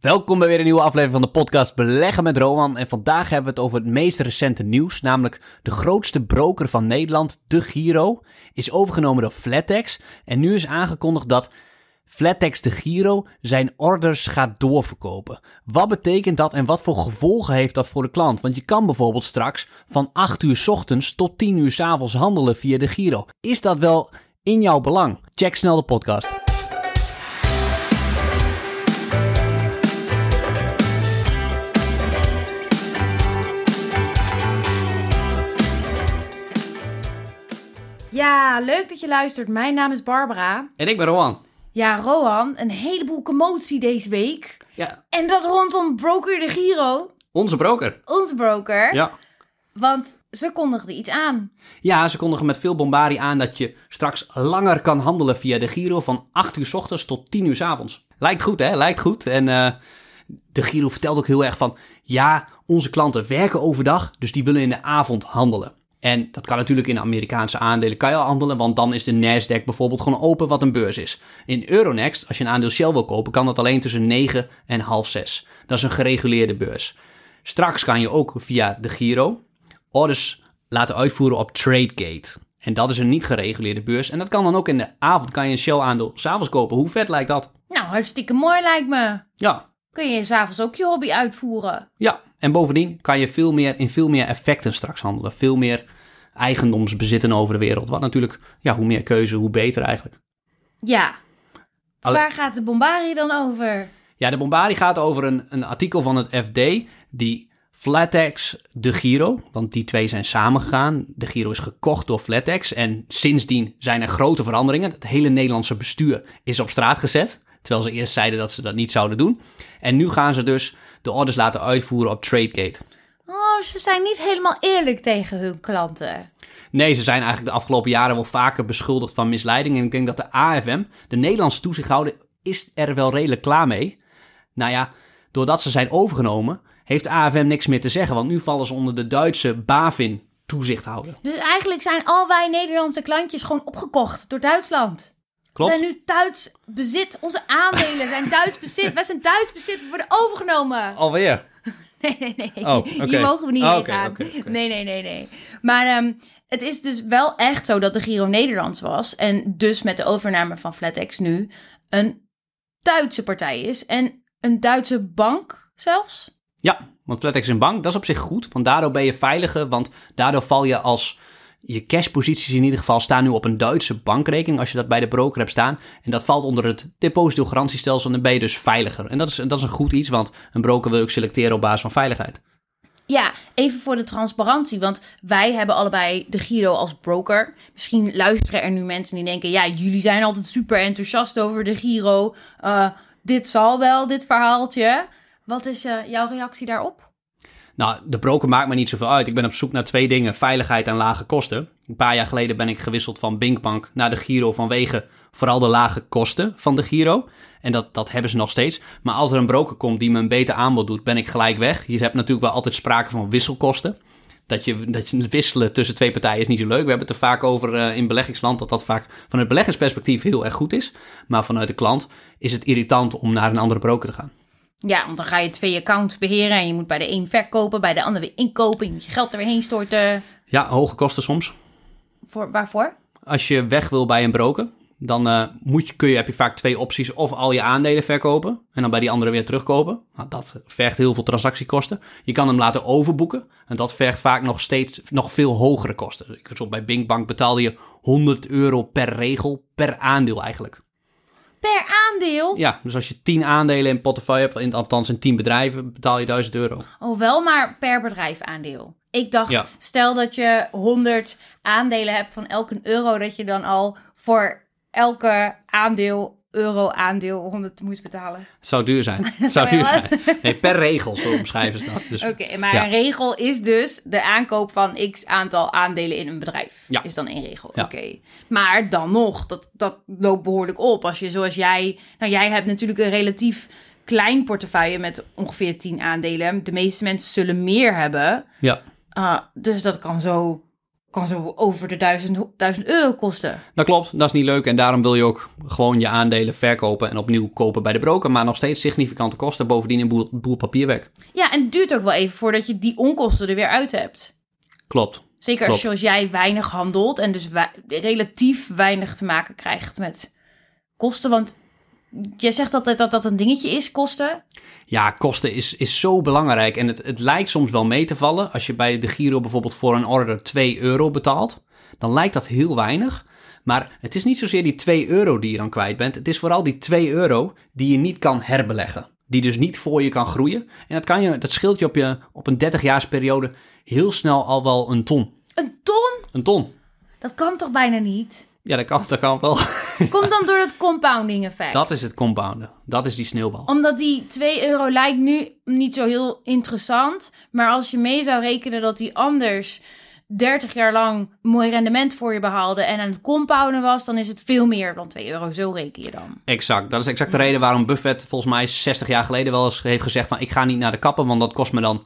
Welkom bij weer een nieuwe aflevering van de podcast Beleggen met Roman. En vandaag hebben we het over het meest recente nieuws, namelijk de grootste broker van Nederland, De Giro, is overgenomen door Flatex. En nu is aangekondigd dat Flatex De Giro zijn orders gaat doorverkopen. Wat betekent dat en wat voor gevolgen heeft dat voor de klant? Want je kan bijvoorbeeld straks van 8 uur ochtends tot 10 uur avonds handelen via De Giro. Is dat wel in jouw belang? Check snel de podcast. Ja, leuk dat je luistert. Mijn naam is Barbara. En ik ben Rowan. Ja, Rohan, een heleboel commotie deze week. Ja, En dat rondom Broker de Giro, onze broker. onze broker. Ja. Want ze kondigden iets aan. Ja, ze kondigen met veel bombardie aan dat je straks langer kan handelen via de Giro van 8 uur 's ochtends tot 10 uur 's avonds. Lijkt goed, hè? Lijkt goed. En eh, de Giro vertelt ook heel erg van, ja, onze klanten werken overdag, dus die willen in de avond handelen. En dat kan natuurlijk in Amerikaanse aandelen kan je al handelen, want dan is de Nasdaq bijvoorbeeld gewoon open wat een beurs is. In Euronext, als je een aandeel Shell wil kopen, kan dat alleen tussen 9 en half 6. Dat is een gereguleerde beurs. Straks kan je ook via de Giro orders laten uitvoeren op TradeGate. En dat is een niet gereguleerde beurs. En dat kan dan ook in de avond, kan je een Shell-aandeel s'avonds kopen. Hoe vet lijkt dat? Nou, hartstikke mooi lijkt me. Ja, Kun je s'avonds ook je hobby uitvoeren. ja. En bovendien kan je veel meer, in veel meer effecten straks handelen. Veel meer eigendomsbezitten over de wereld. Wat natuurlijk, ja, hoe meer keuze, hoe beter eigenlijk. Ja. Waar gaat de Bombari dan over? Ja, de Bombardie gaat over een, een artikel van het FD die Flatex de Giro, want die twee zijn samengegaan. De Giro is gekocht door Flatex en sindsdien zijn er grote veranderingen. Het hele Nederlandse bestuur is op straat gezet, terwijl ze eerst zeiden dat ze dat niet zouden doen. En nu gaan ze dus de orders laten uitvoeren op TradeGate. Oh, ze zijn niet helemaal eerlijk tegen hun klanten. Nee, ze zijn eigenlijk de afgelopen jaren wel vaker beschuldigd van misleiding. En ik denk dat de AFM, de Nederlandse toezichthouder, is er wel redelijk klaar mee. Nou ja, doordat ze zijn overgenomen, heeft de AFM niks meer te zeggen. Want nu vallen ze onder de Duitse BaFin toezichthouder. Dus eigenlijk zijn al wij Nederlandse klantjes gewoon opgekocht door Duitsland. Klopt? We zijn nu Duits bezit. Onze aandelen zijn Duits bezit. Wij zijn Duits bezit. We worden overgenomen. Alweer? Nee, nee, nee. Oh. Hier mogen we niet Oh, gaan. Nee, nee, nee, nee. Maar ehm, het is dus wel echt zo dat de Giro Nederlands was. En dus met de overname van FlatEx nu een Duitse partij is. En een Duitse bank zelfs. Ja, want Flatex is een bank, dat is op zich goed. Want daardoor ben je veiliger, want daardoor val je als... Je cashposities in ieder geval staan nu op een Duitse bankrekening als je dat bij de broker hebt staan. En dat valt onder het depositogarantiestelsel en dan ben je dus veiliger. En dat is, dat is een goed iets, want een broker wil ook selecteren op basis van veiligheid. Ja, even voor de transparantie, want wij hebben allebei de Giro als broker. Misschien luisteren er nu mensen die denken, ja, jullie zijn altijd super enthousiast over de Giro. Eh, dit zal wel, dit verhaaltje. Wat is eh, jouw reactie daarop? Nou, de broker maakt me niet zoveel uit. Ik ben op zoek naar twee dingen: veiligheid en lage kosten. Een paar jaar geleden ben ik gewisseld van Binkbank naar de Giro vanwege vooral de lage kosten van de Giro. En dat, dat hebben ze nog steeds. Maar als er een broker komt die me een beter aanbod doet, ben ik gelijk weg. Je hebt natuurlijk wel altijd sprake van wisselkosten. Dat je, dat je wisselen tussen twee partijen is niet zo leuk. We hebben het er vaak over eh, in beleggingsland dat dat vaak van het beleggersperspectief heel erg goed is. Maar vanuit de klant is het irritant om naar een andere broker te gaan. Ja, want dan ga je twee accounts beheren en je moet bij de een verkopen, bij de ander weer inkopen. Je moet je geld er weer heen storten. Ja, hoge kosten soms. Voor, waarvoor? Als je weg wil bij een broker, dan eh, moet je, kun je, heb je vaak twee opties. Of al je aandelen verkopen en dan bij die andere weer terugkopen. Nou, dat vergt heel veel transactiekosten. Je kan hem laten overboeken. En dat vergt vaak nog steeds nog veel hogere kosten. Ik bij Binkbank betaalde je 100 euro per regel per aandeel eigenlijk. Per aandeel? Ja, dus als je 10 aandelen in portefeuille hebt, in, althans in 10 bedrijven, betaal je 1000 euro. Oh, wel maar per bedrijf aandeel. Ik dacht, Ja. stel dat je 100 aandelen hebt van elk een euro, dat je dan al voor elke aandeel, euro aandeel 100 moest betalen. Zou duur zijn. Zou duur zijn. Nee, per regel, zo omschrijven ze dat. Dus, Oké, maar Ja. een regel is dus de aankoop van x aantal aandelen in een bedrijf. Ja. Is dan één regel. Ja. Oké. Maar dan nog, dat, dat loopt behoorlijk op. Als je zoals jij, nou jij hebt natuurlijk een relatief klein portefeuille met ongeveer 10 aandelen. De meeste mensen zullen meer hebben. ja. Ah, dus dat kan zo kan zo over de 1000, 1000 euro kosten. Dat klopt, dat is niet leuk. En daarom wil je ook gewoon je aandelen verkopen en opnieuw kopen bij de broker. Maar nog steeds significante kosten. Bovendien een boel, boel papierwerk. Ja, en het duurt ook wel even voordat je die onkosten er weer uit hebt. Klopt. Zeker als Klopt. je, als jij weinig handelt en dus relatief weinig te maken krijgt met kosten. Want jij zegt altijd dat dat een dingetje is, kosten. Ja, kosten is, is zo belangrijk. En het, het lijkt soms wel mee te vallen. Als je bij de Giro bijvoorbeeld voor een order 2 euro betaalt, dan lijkt dat heel weinig. Maar het is niet zozeer die 2 euro die je dan kwijt bent. Het is vooral die 2 euro die je niet kan herbeleggen. Die dus niet voor je kan groeien. En dat, kan je, dat scheelt je op, je op een 30-jaarsperiode heel snel al wel een ton. Een ton? Een ton. Dat kan toch bijna niet? Ja, dat kan, dat kan wel. Komt dan door het compounding effect. Dat is het compounden. Dat is die sneeuwbal. Omdat die 2 euro lijkt nu niet zo heel interessant. Maar als je mee zou rekenen dat die anders 30 jaar lang mooi rendement voor je behaalde en aan het compounden was, dan is het veel meer dan 2 euro. Zo reken je dan. Exact. Dat is exact de reden waarom Buffett volgens mij 60 jaar geleden wel eens heeft gezegd van ik ga niet naar de kapper, want dat kost me dan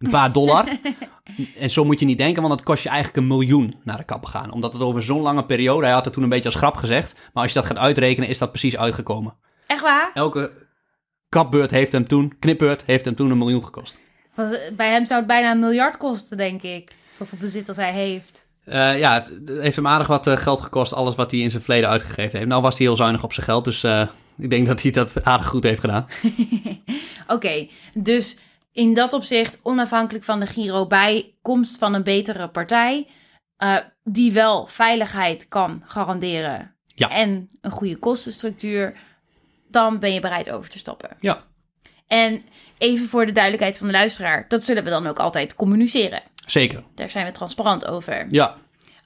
een paar dollar. en zo moet je niet denken, want dat kost je eigenlijk een miljoen naar de kapper gaan. Omdat het over zo'n lange periode, hij had het toen een beetje als grap gezegd, maar als je dat gaat uitrekenen is dat precies uitgekomen. Echt waar? Elke kapbeurt heeft hem toen, knipbeurt heeft hem toen een miljoen gekost. Want eh, bij hem zou het bijna een miljard kosten, denk ik. Zoveel bezit als hij heeft. Eh, ja, het, het heeft hem aardig wat eh, geld gekost, alles wat hij in zijn verleden uitgegeven heeft. Nou was hij heel zuinig op zijn geld, dus ik denk dat hij dat aardig goed heeft gedaan. Oké, dus in dat opzicht, onafhankelijk van de Giro, bij komst van een betere partij, eh, die wel veiligheid kan garanderen Ja. en een goede kostenstructuur, dan ben je bereid over te stappen. Ja, En even voor de duidelijkheid van de luisteraar, dat zullen we dan ook altijd communiceren. zeker. Daar zijn we transparant over. Ja,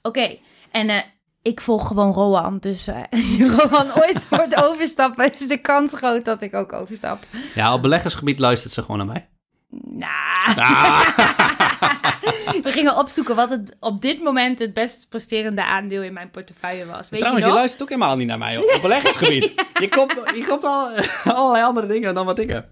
Oké, en eh, ik volg gewoon Roan. Dus eh Roan ooit wordt overstappen, is de kans groot dat ik ook overstap. ja op beleggersgebied luistert ze gewoon naar mij. Nou, Ah. we gingen opzoeken wat het op dit moment het best presterende aandeel in mijn portefeuille was. Weet Trouwens, je luistert ook helemaal niet naar mij op, op beleggersgebied. je komt, je komt al allerlei andere dingen dan wat ik heb.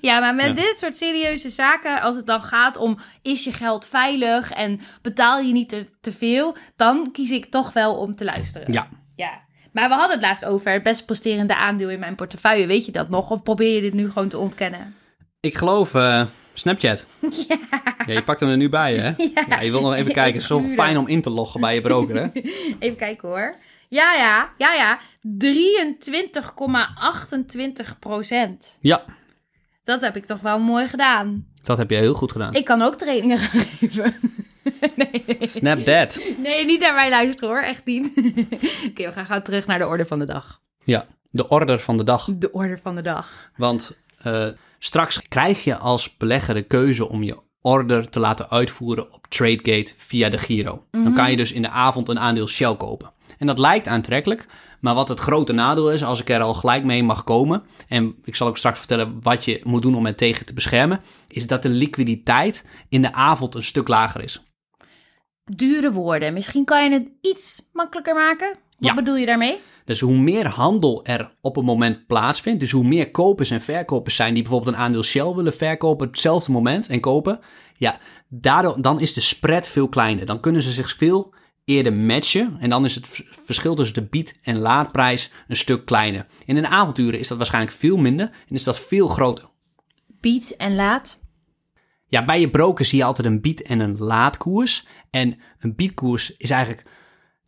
Ja, maar met Ja. dit soort serieuze zaken, als het dan gaat om is je geld veilig en betaal je niet te, te veel, dan kies ik toch wel om te luisteren. Ja, Ja. Maar we hadden het laatst over het best presterende aandeel in mijn portefeuille. Weet je dat nog? Of probeer je dit nu gewoon te ontkennen? ik geloof eh, Snapchat. Ja. je pakt hem er nu bij, hè? Ja, je wil nog even kijken. Het is zo fijn om in te loggen bij je broker, hè? Even kijken hoor. Ja, ja, ja, ja. 23,28 procent. Ja, Dat heb ik toch wel mooi gedaan. dat heb je heel goed gedaan. Ik kan ook trainingen geven. nee, Snap that. nee, niet naar mij luisteren hoor. Echt niet. Oké, we gaan gauw terug naar de orde van de dag. Ja, de order van de dag. De orde van de dag. Want eh, straks krijg je als belegger de keuze om je order te laten uitvoeren op TradeGate via de Giro. Dan kan je dus in de avond een aandeel Shell kopen. En dat lijkt aantrekkelijk, maar wat het grote nadeel is, als ik er al gelijk mee mag komen, en ik zal ook straks vertellen wat je moet doen om het tegen te beschermen, is dat de liquiditeit in de avond een stuk lager is. Dure woorden. Misschien kan je het iets makkelijker maken. Wat Ja. bedoel je daarmee? Dus hoe meer handel er op een moment plaatsvindt, dus hoe meer kopers en verkopers zijn die bijvoorbeeld een aandeel Shell willen verkopen op hetzelfde moment en kopen, ja, daardoor, dan is de spread veel kleiner. Dan kunnen ze zich veel eerder matchen en dan is het verschil tussen de bied- en laadprijs een stuk kleiner. In een avonturen is dat waarschijnlijk veel minder en is dat veel groter. Bied en laat. Ja, bij je broker zie je altijd een bied- en een laadkoers. En een biedkoers is eigenlijk,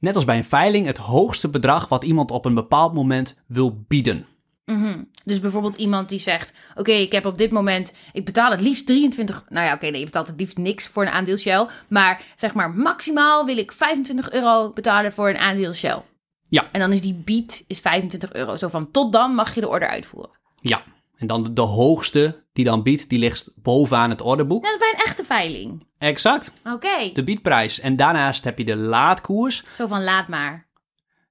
net als bij een veiling, het hoogste bedrag wat iemand op een bepaald moment wil bieden. Mhm. Dus bijvoorbeeld iemand die zegt: Oké, ik heb op dit moment, ik betaal het liefst 23. Nou ja, oké, nee, je betaalt het liefst niks voor een aandeel Shell. Maar zeg maar, maximaal wil ik 25 euro betalen voor een aandeel Shell. Ja. En dan is die bied is 25 euro. Zo van tot dan mag je de order uitvoeren. Ja, en dan de, de hoogste die dan biedt, die ligt bovenaan het orderboek. Net als bij een echte veiling. Exact, Oké. de biedprijs. En daarnaast heb je de laadkoers. Zo van laat maar.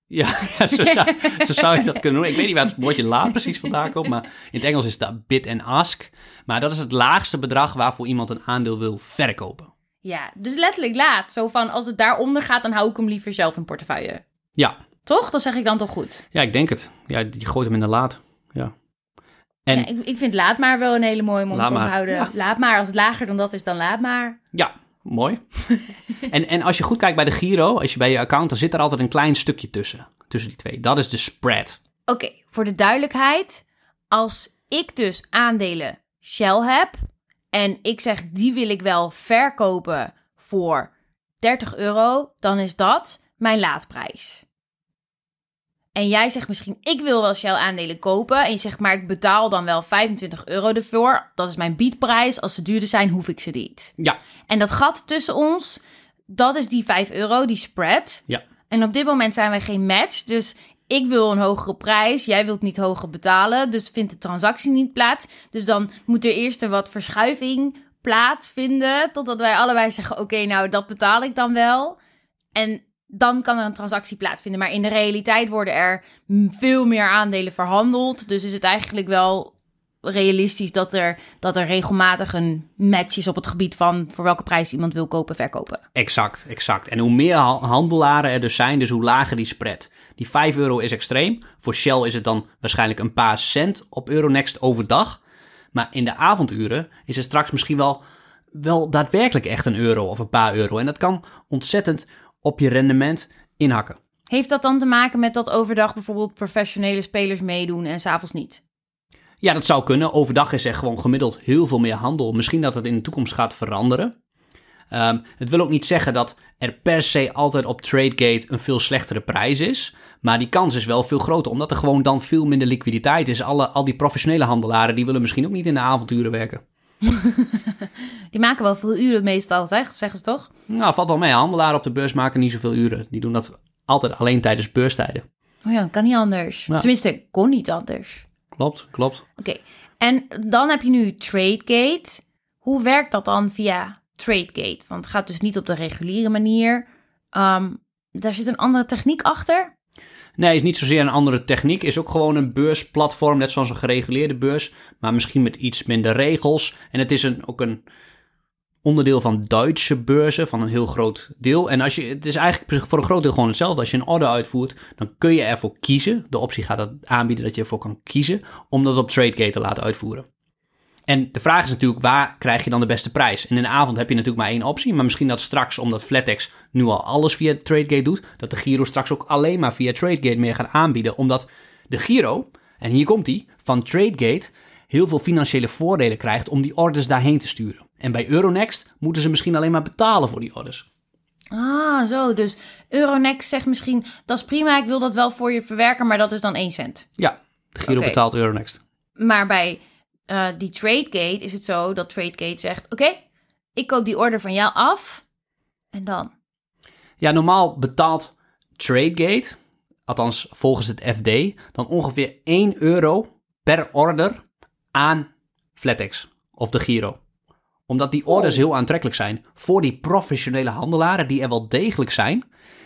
Ja, ja zo, zou, zo zou je dat kunnen doen. Ik weet niet waar het woordje laad precies vandaan komt, maar in het Engels is dat bid en ask. Maar dat is het laagste bedrag waarvoor iemand een aandeel wil verkopen. Ja, dus letterlijk laat. Zo van als het daaronder gaat, dan hou ik hem liever zelf in portefeuille. Ja, Toch? Dat zeg ik dan toch goed. ja, ik denk het. Ja, je gooit hem in de laad. Ja. En Ja, ik, ik vind laat maar wel een hele mooie maar, onthouden. ja. Laat maar. Als het lager dan dat is, dan laat maar. ja, Mooi. en, en als je goed kijkt bij de Giro, als je bij je account, dan zit er altijd een klein stukje tussen. Tussen die twee. Dat is de spread. Oké, voor de duidelijkheid. Als ik dus aandelen Shell heb en ik zeg die wil ik wel verkopen voor 30 euro, dan is dat mijn laadprijs. En jij zegt misschien, ik wil wel Shell aandelen kopen. En je zegt, maar ik betaal dan wel 25 euro ervoor. Dat is mijn biedprijs. Als ze duurder zijn, hoef ik ze niet. Ja, En dat gat tussen ons, dat is die 5 euro, die spread. ja. En op dit moment zijn wij geen match. Dus ik wil een hogere prijs. Jij wilt niet hoger betalen. Dus vindt de transactie niet plaats. Dus dan moet er eerst een wat verschuiving plaatsvinden. Totdat wij allebei zeggen: Oké, nou dat betaal ik dan wel. En dan kan er een transactie plaatsvinden. Maar in de realiteit worden er veel meer aandelen verhandeld. Dus is het eigenlijk wel realistisch dat er, dat er regelmatig een match is op het gebied van voor welke prijs iemand wil kopen, verkopen. Exact, exact. En hoe meer ha- handelaren er dus zijn, dus hoe lager die spread. Die 5 euro is extreem. Voor Shell is het dan waarschijnlijk een paar cent op Euronext overdag. Maar in de avonduren is het straks misschien wel, wel daadwerkelijk echt een euro of een paar euro. En dat kan ontzettend op je rendement inhakken. Heeft dat dan te maken met dat overdag bijvoorbeeld professionele spelers meedoen en s'avonds niet? Ja, dat zou kunnen. Overdag is er gewoon gemiddeld heel veel meer handel. Misschien dat het in de toekomst gaat veranderen. Ehm, het wil ook niet zeggen dat er per se altijd op TradeGate een veel slechtere prijs is. Maar die kans is wel veel groter, omdat er gewoon dan veel minder liquiditeit is. Alle, al die professionele handelaren, die willen misschien ook niet in de avonturen werken. Die maken wel veel uren meestal, zeg, zeggen ze toch? Nou, valt wel mee. Handelaren op de beurs maken niet zoveel uren. Die doen dat altijd alleen tijdens beurstijden. Oh ja, kan niet anders. Ja. Tenminste, kon niet anders. Klopt, klopt. Oké, en dan heb je nu TradeGate. Hoe werkt dat dan via TradeGate? Want het gaat dus niet op de reguliere manier. Ehm, daar zit een andere techniek achter. Nee, is niet zozeer een andere techniek. Is ook gewoon een beursplatform, net zoals een gereguleerde beurs. Maar misschien met iets minder regels. En het is een, ook een onderdeel van Duitse beurzen, van een heel groot deel. En als je, het is eigenlijk voor een groot deel gewoon hetzelfde. Als je een order uitvoert, dan kun je ervoor kiezen. De optie gaat het aanbieden dat je ervoor kan kiezen om dat op TradeGate te laten uitvoeren. En de vraag is natuurlijk, waar krijg je dan de beste prijs? En in de avond heb je natuurlijk maar één optie. Maar misschien dat straks, omdat Flatex nu al alles via TradeGate doet... dat de Giro straks ook alleen maar via TradeGate meer gaat aanbieden. Omdat de Giro, en hier komt die, van TradeGate... heel veel financiële voordelen krijgt om die orders daarheen te sturen. En bij Euronext moeten ze misschien alleen maar betalen voor die orders. Ah, zo. Dus Euronext zegt misschien, dat is prima, ik wil dat wel voor je verwerken, maar dat is dan 1 cent. Ja, de Giro betaalt Euronext. Maar bij eh, die TradeGate is het zo dat TradeGate zegt, oké, ik koop die order van jou af. En dan? Ja, normaal betaalt TradeGate, althans volgens het FD, dan ongeveer 1 euro per order aan Flatex of de Giro. Omdat die orders Oh. heel aantrekkelijk zijn voor die professionele handelaren, die er wel degelijk zijn,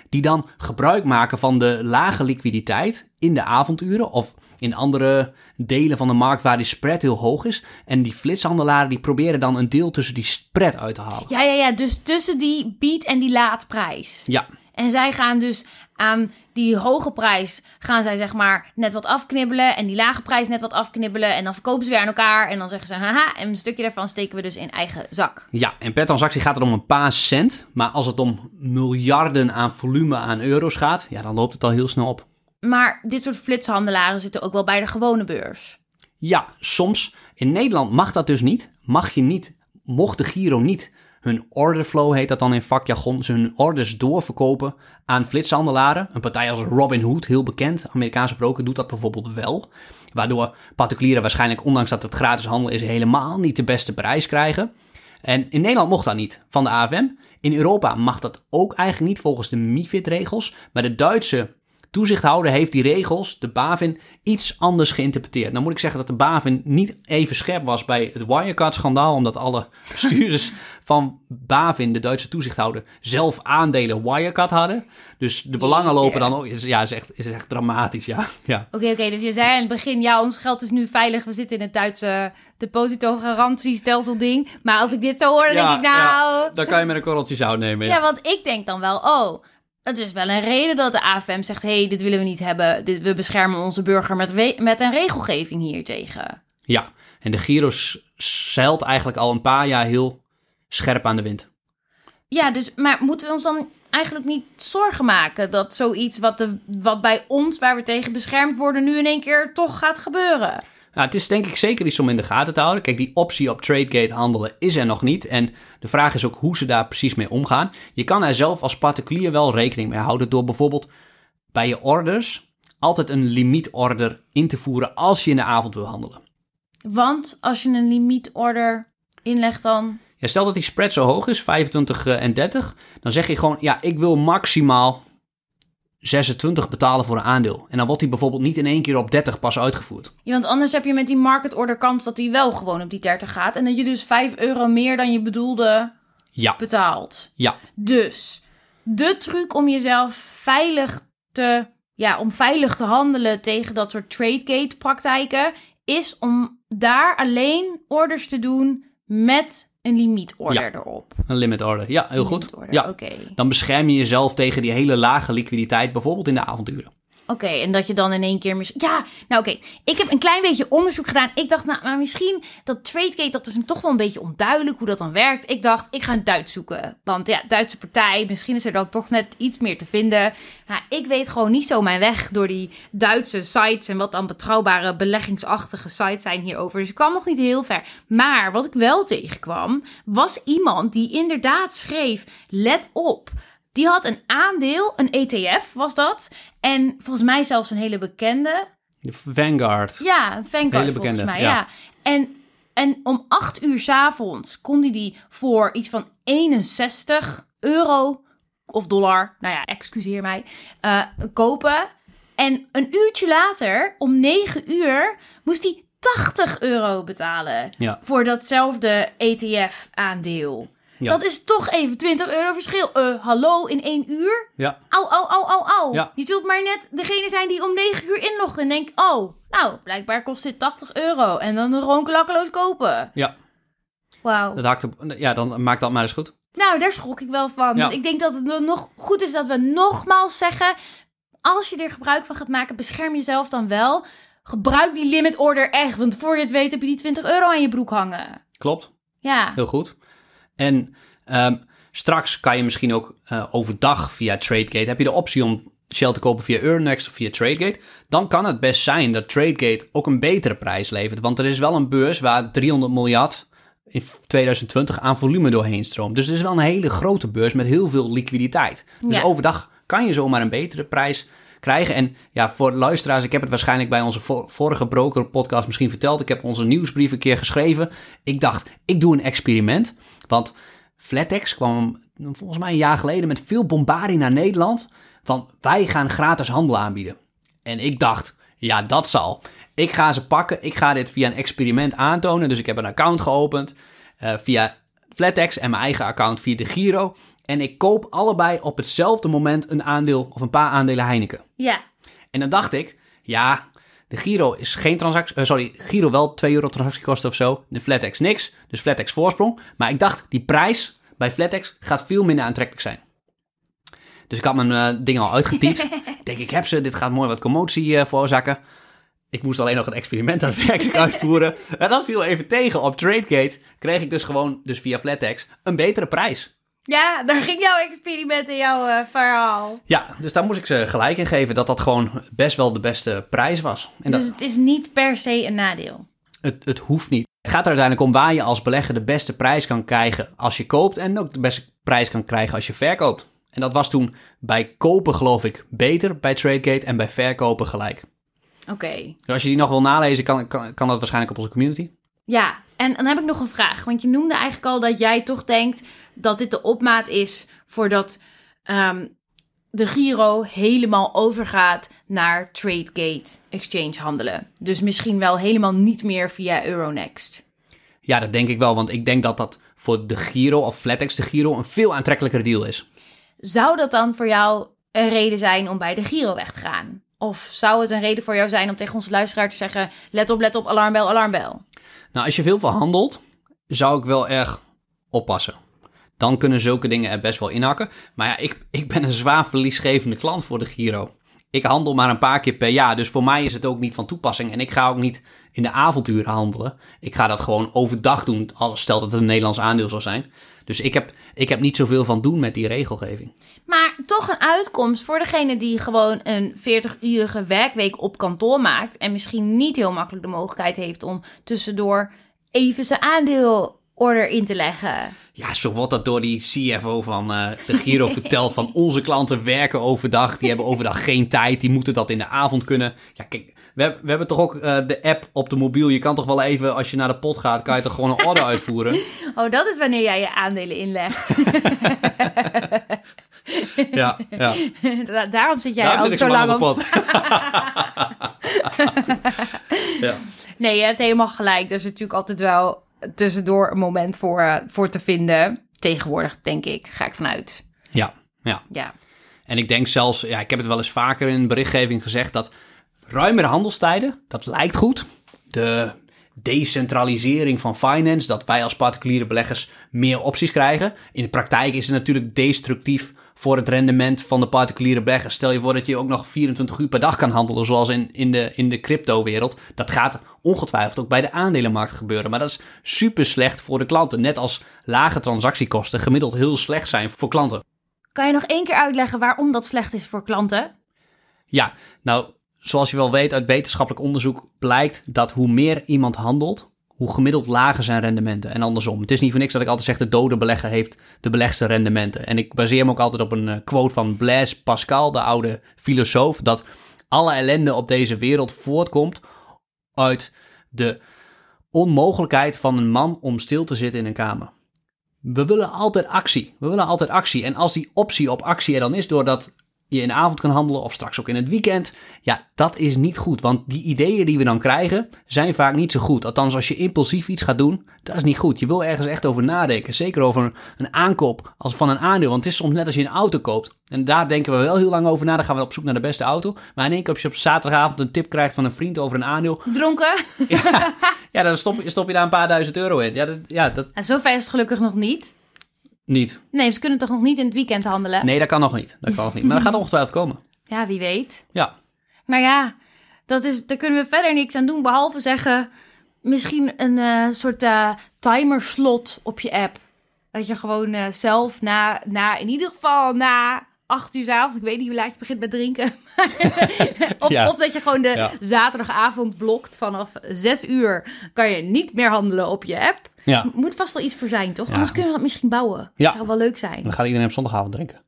die dan gebruik maken van de lage liquiditeit in de avonduren of in andere delen van de markt waar die spread heel hoog is. En die flitshandelaren die proberen dan een deel tussen die spread uit te halen. Ja, ja, ja. Dus tussen die bied en die laadprijs. Ja, En zij gaan dus aan die hoge prijs, gaan zij zeg maar net wat afknibbelen. En die lage prijs net wat afknibbelen. En dan verkopen ze weer aan elkaar. En dan zeggen ze, haha, en een stukje daarvan steken we dus in eigen zak. Ja, en per transactie gaat het om een paar cent. Maar als het om miljarden aan volume aan euro's gaat, ja, dan loopt het al heel snel op. Maar dit soort flitshandelaren zitten ook wel bij de gewone beurs. Ja, soms. In Nederland mag dat dus niet. Mag je niet, mocht de Giro niet hun orderflow, heet dat dan in vakjargon, ze hun orders doorverkopen aan flitshandelaren. Een partij als Robinhood, heel bekend, Amerikaanse broker, doet dat bijvoorbeeld wel. Waardoor particulieren waarschijnlijk, ondanks dat het gratis handel is, helemaal niet de beste prijs krijgen. En in Nederland mocht dat niet van de AFM. In Europa mag dat ook eigenlijk niet volgens de MIFID-regels. Maar de Duitse toezichthouder heeft die regels, de BaFin, iets anders geïnterpreteerd. Nou moet ik zeggen dat de BaFin niet even scherp was bij het Wirecard-schandaal, omdat alle bestuurders van BaFin, de Duitse toezichthouder, zelf aandelen Wirecard hadden. Dus de belangen Jeetje. lopen dan ook. Ja, is echt, is echt dramatisch, ja. ja. Oké, oké, dus je zei aan het begin, ja, ons geld is nu veilig. We zitten in het Duitse depositogarantiestelsel ding. Maar als ik dit zo hoor, dan Ja, denk ik, nou... ja, dan kan je met een korreltje zout nemen. Ja. Ja. want ik denk dan wel, oh, het is wel een reden dat de AFM zegt, hé, hey, dit willen we niet hebben. Dit, we beschermen onze burger met, we- met een regelgeving hiertegen. ja, en de Giro zeilt eigenlijk al een paar jaar heel scherp aan de wind. Ja, dus, maar moeten we ons dan eigenlijk niet zorgen maken dat zoiets wat, de, wat bij ons, waar we tegen beschermd worden, nu in één keer toch gaat gebeuren? Nou, het is denk ik zeker iets om in de gaten te houden. Kijk, die optie op TradeGate handelen is er nog niet. En de vraag is ook hoe ze daar precies mee omgaan. Je kan er zelf als particulier wel rekening mee houden door bijvoorbeeld bij je orders altijd een limietorder in te voeren als je in de avond wil handelen. Want als je een limietorder inlegt dan... Ja, stel dat die spread zo hoog is, 25 eh, en 30, dan zeg je gewoon, ja, ik wil maximaal 26 betalen voor een aandeel. En dan wordt die bijvoorbeeld niet in één keer op 30 pas uitgevoerd. Ja, want anders heb je met die market order kans dat die wel gewoon op die 30 gaat. En dat je dus 5 euro meer dan je bedoelde Ja, betaalt. ja, Dus de truc om jezelf veilig te, ja, om veilig te handelen tegen dat soort tradegate praktijken, is om daar alleen orders te doen met een limietorder Ja. erop. een limit order. Ja, heel goed. Ja, dan bescherm je jezelf tegen die hele lage liquiditeit, bijvoorbeeld in de avonduren. Oké, en dat je dan in één keer... mis- Ja, nou oké. Ik heb een klein beetje onderzoek gedaan. Ik dacht, nou, maar misschien dat TradeGate, dat is hem toch wel een beetje onduidelijk hoe dat dan werkt. Ik dacht, ik ga het Duits zoeken. Want ja, Duitse partij, misschien is er dan toch net iets meer te vinden. Maar ik weet gewoon niet zo mijn weg door die Duitse sites en wat dan betrouwbare beleggingsachtige sites zijn hierover. Dus ik kwam nog niet heel ver. Maar wat ik wel tegenkwam, was iemand die inderdaad schreef, let op. Die had een aandeel, een ETF was dat. En volgens mij zelfs een hele bekende. De Vanguard. Ja, Vanguard Hele volgens bekende, mij, ja. ja. En, en om acht uur 's avonds kon hij die voor iets van 61 euro of dollar, nou ja, excuseer mij, eh, kopen. En een uurtje later, om 9 uur, moest hij 80 euro betalen Ja. voor datzelfde ETF-aandeel. Ja. Dat is toch even 20 euro verschil. Eh, hallo, in één uur? Ja, Au, au, au, au, au. Ja. Je zult maar net degene zijn die om 9 uur inlogt en denkt... Oh, nou, blijkbaar kost dit 80 euro. En dan gewoon klakkeloos kopen. ja. Wauw. Dat haakt op, ja, dan maak dat maar eens goed. Nou, daar schrok ik wel van. Ja. Dus ik denk dat het nog goed is dat we nogmaals zeggen... Als je er gebruik van gaat maken, bescherm jezelf dan wel. Gebruik die limit order echt. Want voor je het weet heb je die 20 euro aan je broek hangen. Klopt. Ja. Heel goed. En ehm, straks kan je misschien ook eh, overdag via TradeGate... heb je de optie om Shell te kopen via Earnex of via TradeGate. Dan kan het best zijn dat TradeGate ook een betere prijs levert. Want er is wel een beurs waar 300 miljard in 2020 aan volume doorheen stroomt. Dus het is wel een hele grote beurs met heel veel liquiditeit. Dus Ja. overdag kan je zomaar een betere prijs krijgen. En ja, voor luisteraars, ik heb het waarschijnlijk bij onze vo- vorige broker podcast misschien verteld. Ik heb onze nieuwsbrief een keer geschreven. Ik dacht, ik doe een experiment. Want Flatex kwam volgens mij een jaar geleden met veel bombardie naar Nederland. Van wij gaan gratis handel aanbieden. En ik dacht, ja, dat zal. Ik ga ze pakken. Ik ga dit via een experiment aantonen. Dus ik heb een account geopend eh, via Flatex en mijn eigen account via de Giro. En ik koop allebei op hetzelfde moment een aandeel of een paar aandelen Heineken. Ja. En dan dacht ik, ja, de Giro is geen transactie. eh, sorry, Giro wel 2 euro transactiekosten of zo. De Flatex niks. Dus Flatex voorsprong. Maar ik dacht, die prijs bij Flatex gaat veel minder aantrekkelijk zijn. Dus ik had mijn eh, ding al uitgetypt. ik denk, ik heb ze. Dit gaat mooi wat commotie eh, veroorzaken. Ik moest alleen nog het experiment daadwerkelijk uitvoeren. En dat viel even tegen. Op TradeGate kreeg ik dus gewoon, dus via Flatex, een betere prijs. Ja, daar ging jouw experiment in jouw eh, verhaal. Ja, dus daar moest ik ze gelijk in geven dat dat gewoon best wel de beste prijs was. En dat, Dus het is niet per se een nadeel. het, het hoeft niet. Het gaat er uiteindelijk om waar je als belegger de beste prijs kan krijgen als je koopt en ook de beste prijs kan krijgen als je verkoopt. En dat was toen bij kopen geloof ik beter bij TradeGate en bij verkopen gelijk. Oké. Dus als je die nog wil nalezen, kan, kan, kan dat waarschijnlijk op onze community. Ja, en dan heb ik nog een vraag. Want je noemde eigenlijk al dat jij toch denkt dat dit de opmaat is voordat ehm, de Giro helemaal overgaat naar TradeGate exchange handelen. Dus misschien wel helemaal niet meer via Euronext. Ja, dat denk ik wel, want ik denk dat dat voor de Giro of Flatex de Giro een veel aantrekkelijker deal is. Zou dat dan voor jou een reden zijn om bij de Giro weg te gaan? Of zou het een reden voor jou zijn om tegen onze luisteraar te zeggen: let op, let op, alarmbel, alarmbel? Nou, als je veel verhandelt, zou ik wel erg oppassen. Dan kunnen zulke dingen er best wel inhakken. Maar ja, ik, ik ben een zwaar verliesgevende klant voor de Giro. ik handel maar een paar keer per jaar. Dus voor mij is het ook niet van toepassing. En ik ga ook niet in de avonturen handelen. Ik ga dat gewoon overdag doen. Als stel dat het een Nederlands aandeel zou zijn. Dus ik heb, ik heb niet zoveel van doen met die regelgeving. Maar toch een uitkomst voor degene die gewoon een 40-urige werkweek op kantoor maakt. En misschien niet heel makkelijk de mogelijkheid heeft om tussendoor even zijn aandeelorder in te leggen. Ja, zo wordt dat door die CFO van eh, de Giro verteld. Van onze klanten werken overdag. Die hebben overdag geen tijd. Die moeten dat in de avond kunnen. Ja, kijk, we, hebben- we hebben toch ook eh, de app op de mobiel. Je kan toch wel even, als je naar de pot gaat, kan je toch gewoon een order uitvoeren. Oh, dat is wanneer jij je aandelen inlegt. Ja, ja. Da- Daarom zit jij Daarom zit zo lang op de pot. ja. Nee, je hebt helemaal gelijk. Er is natuurlijk altijd wel tussendoor een moment voor, eh, voor te vinden. Tegenwoordig, denk ik. Ga ik vanuit. ja, ja. Ja. En ik denk zelfs, ja, ik heb het wel eens vaker in berichtgeving gezegd, dat ruimere handelstijden, dat lijkt goed. De decentralisering van finance, dat wij als particuliere beleggers meer opties krijgen. In de praktijk is het natuurlijk destructief voor het rendement van de particuliere belegger. Stel je voor dat je ook nog 24 uur per dag kan handelen, zoals in, in de, in de crypto-wereld. Dat gaat ongetwijfeld ook bij de aandelenmarkt gebeuren. Maar dat is super slecht voor de klanten. Net als lage transactiekosten gemiddeld heel slecht zijn voor klanten. Kan je nog één keer uitleggen waarom dat slecht is voor klanten? Ja, nou, zoals je wel weet uit wetenschappelijk onderzoek blijkt dat hoe meer iemand handelt, hoe gemiddeld lager zijn rendementen. En andersom. Het is niet voor niks dat ik altijd zeg de dode belegger heeft de belegste rendementen. En ik baseer me ook altijd op een eh, quote van Blaise Pascal, de oude filosoof, dat alle ellende op deze wereld voortkomt uit de onmogelijkheid van een man om stil te zitten in een kamer. We willen altijd actie. We willen altijd actie. En als die optie op actie er dan is, doordat je in de avond kan handelen of straks ook in het weekend, ja, dat is niet goed. Want die ideeën die we dan krijgen, zijn vaak niet zo goed. Althans, als je impulsief iets gaat doen, dat is niet goed. Je wil ergens echt over nadenken. Zeker over een, aankoop als van een aandeel. Want het is soms net als je een auto koopt. En daar denken we wel heel lang over na. Dan gaan we op zoek naar de beste auto. Maar in één keer als je op zaterdagavond een tip krijgt van een vriend over een aandeel. Dronken? Ja, dan stop, je- stop je daar een paar duizend euro in. Ja, dat, ja, dat En zover is het gelukkig nog niet. Niet. Nee, ze kunnen toch nog niet in het weekend handelen? Nee, dat kan nog niet. Dat kan nog niet. Maar dat gaat ongetwijfeld komen. Ja, wie weet. Ja. Nou ja, dat is, daar kunnen we verder niks aan doen. Behalve zeggen, misschien een eh, soort eh timerslot op je app. Dat je gewoon eh, zelf na, na, in ieder geval na acht uur 's avonds, ik weet niet hoe laat je begint met drinken. of, Ja. of dat je gewoon de Ja. zaterdagavond blokt vanaf zes uur. Kan je niet meer handelen op je app. Ja. Moet vast wel iets voor zijn, toch? Ja. Anders kunnen we dat misschien bouwen. Ja. Zou wel leuk zijn. Dan gaat iedereen op zondagavond drinken.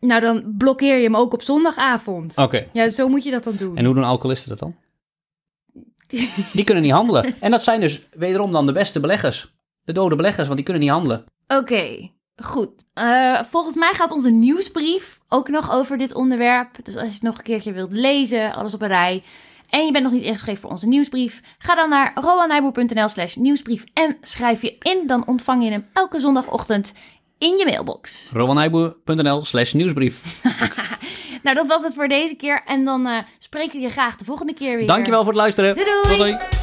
Nou, dan blokkeer je hem ook op zondagavond. Oké. Ja, zo moet je dat dan doen. En hoe doen alcoholisten dat dan? Die kunnen niet handelen. En dat zijn dus wederom dan de beste beleggers. De dode beleggers, want die kunnen niet handelen. Oké, goed. Eh, volgens mij gaat onze nieuwsbrief ook nog over dit onderwerp. Dus als je het nog een keertje wilt lezen, alles op een rij. En je bent nog niet ingeschreven voor onze nieuwsbrief. Ga dan naar roanijboer.nl slash nieuwsbrief en schrijf je in. Dan ontvang je hem elke zondagochtend in je mailbox. rowanijboer.nl slash nieuwsbrief. Nou, dat was het voor deze keer. En dan eh, spreken we je graag de volgende keer weer. Dankjewel voor het luisteren. Doei doei! Tot doei.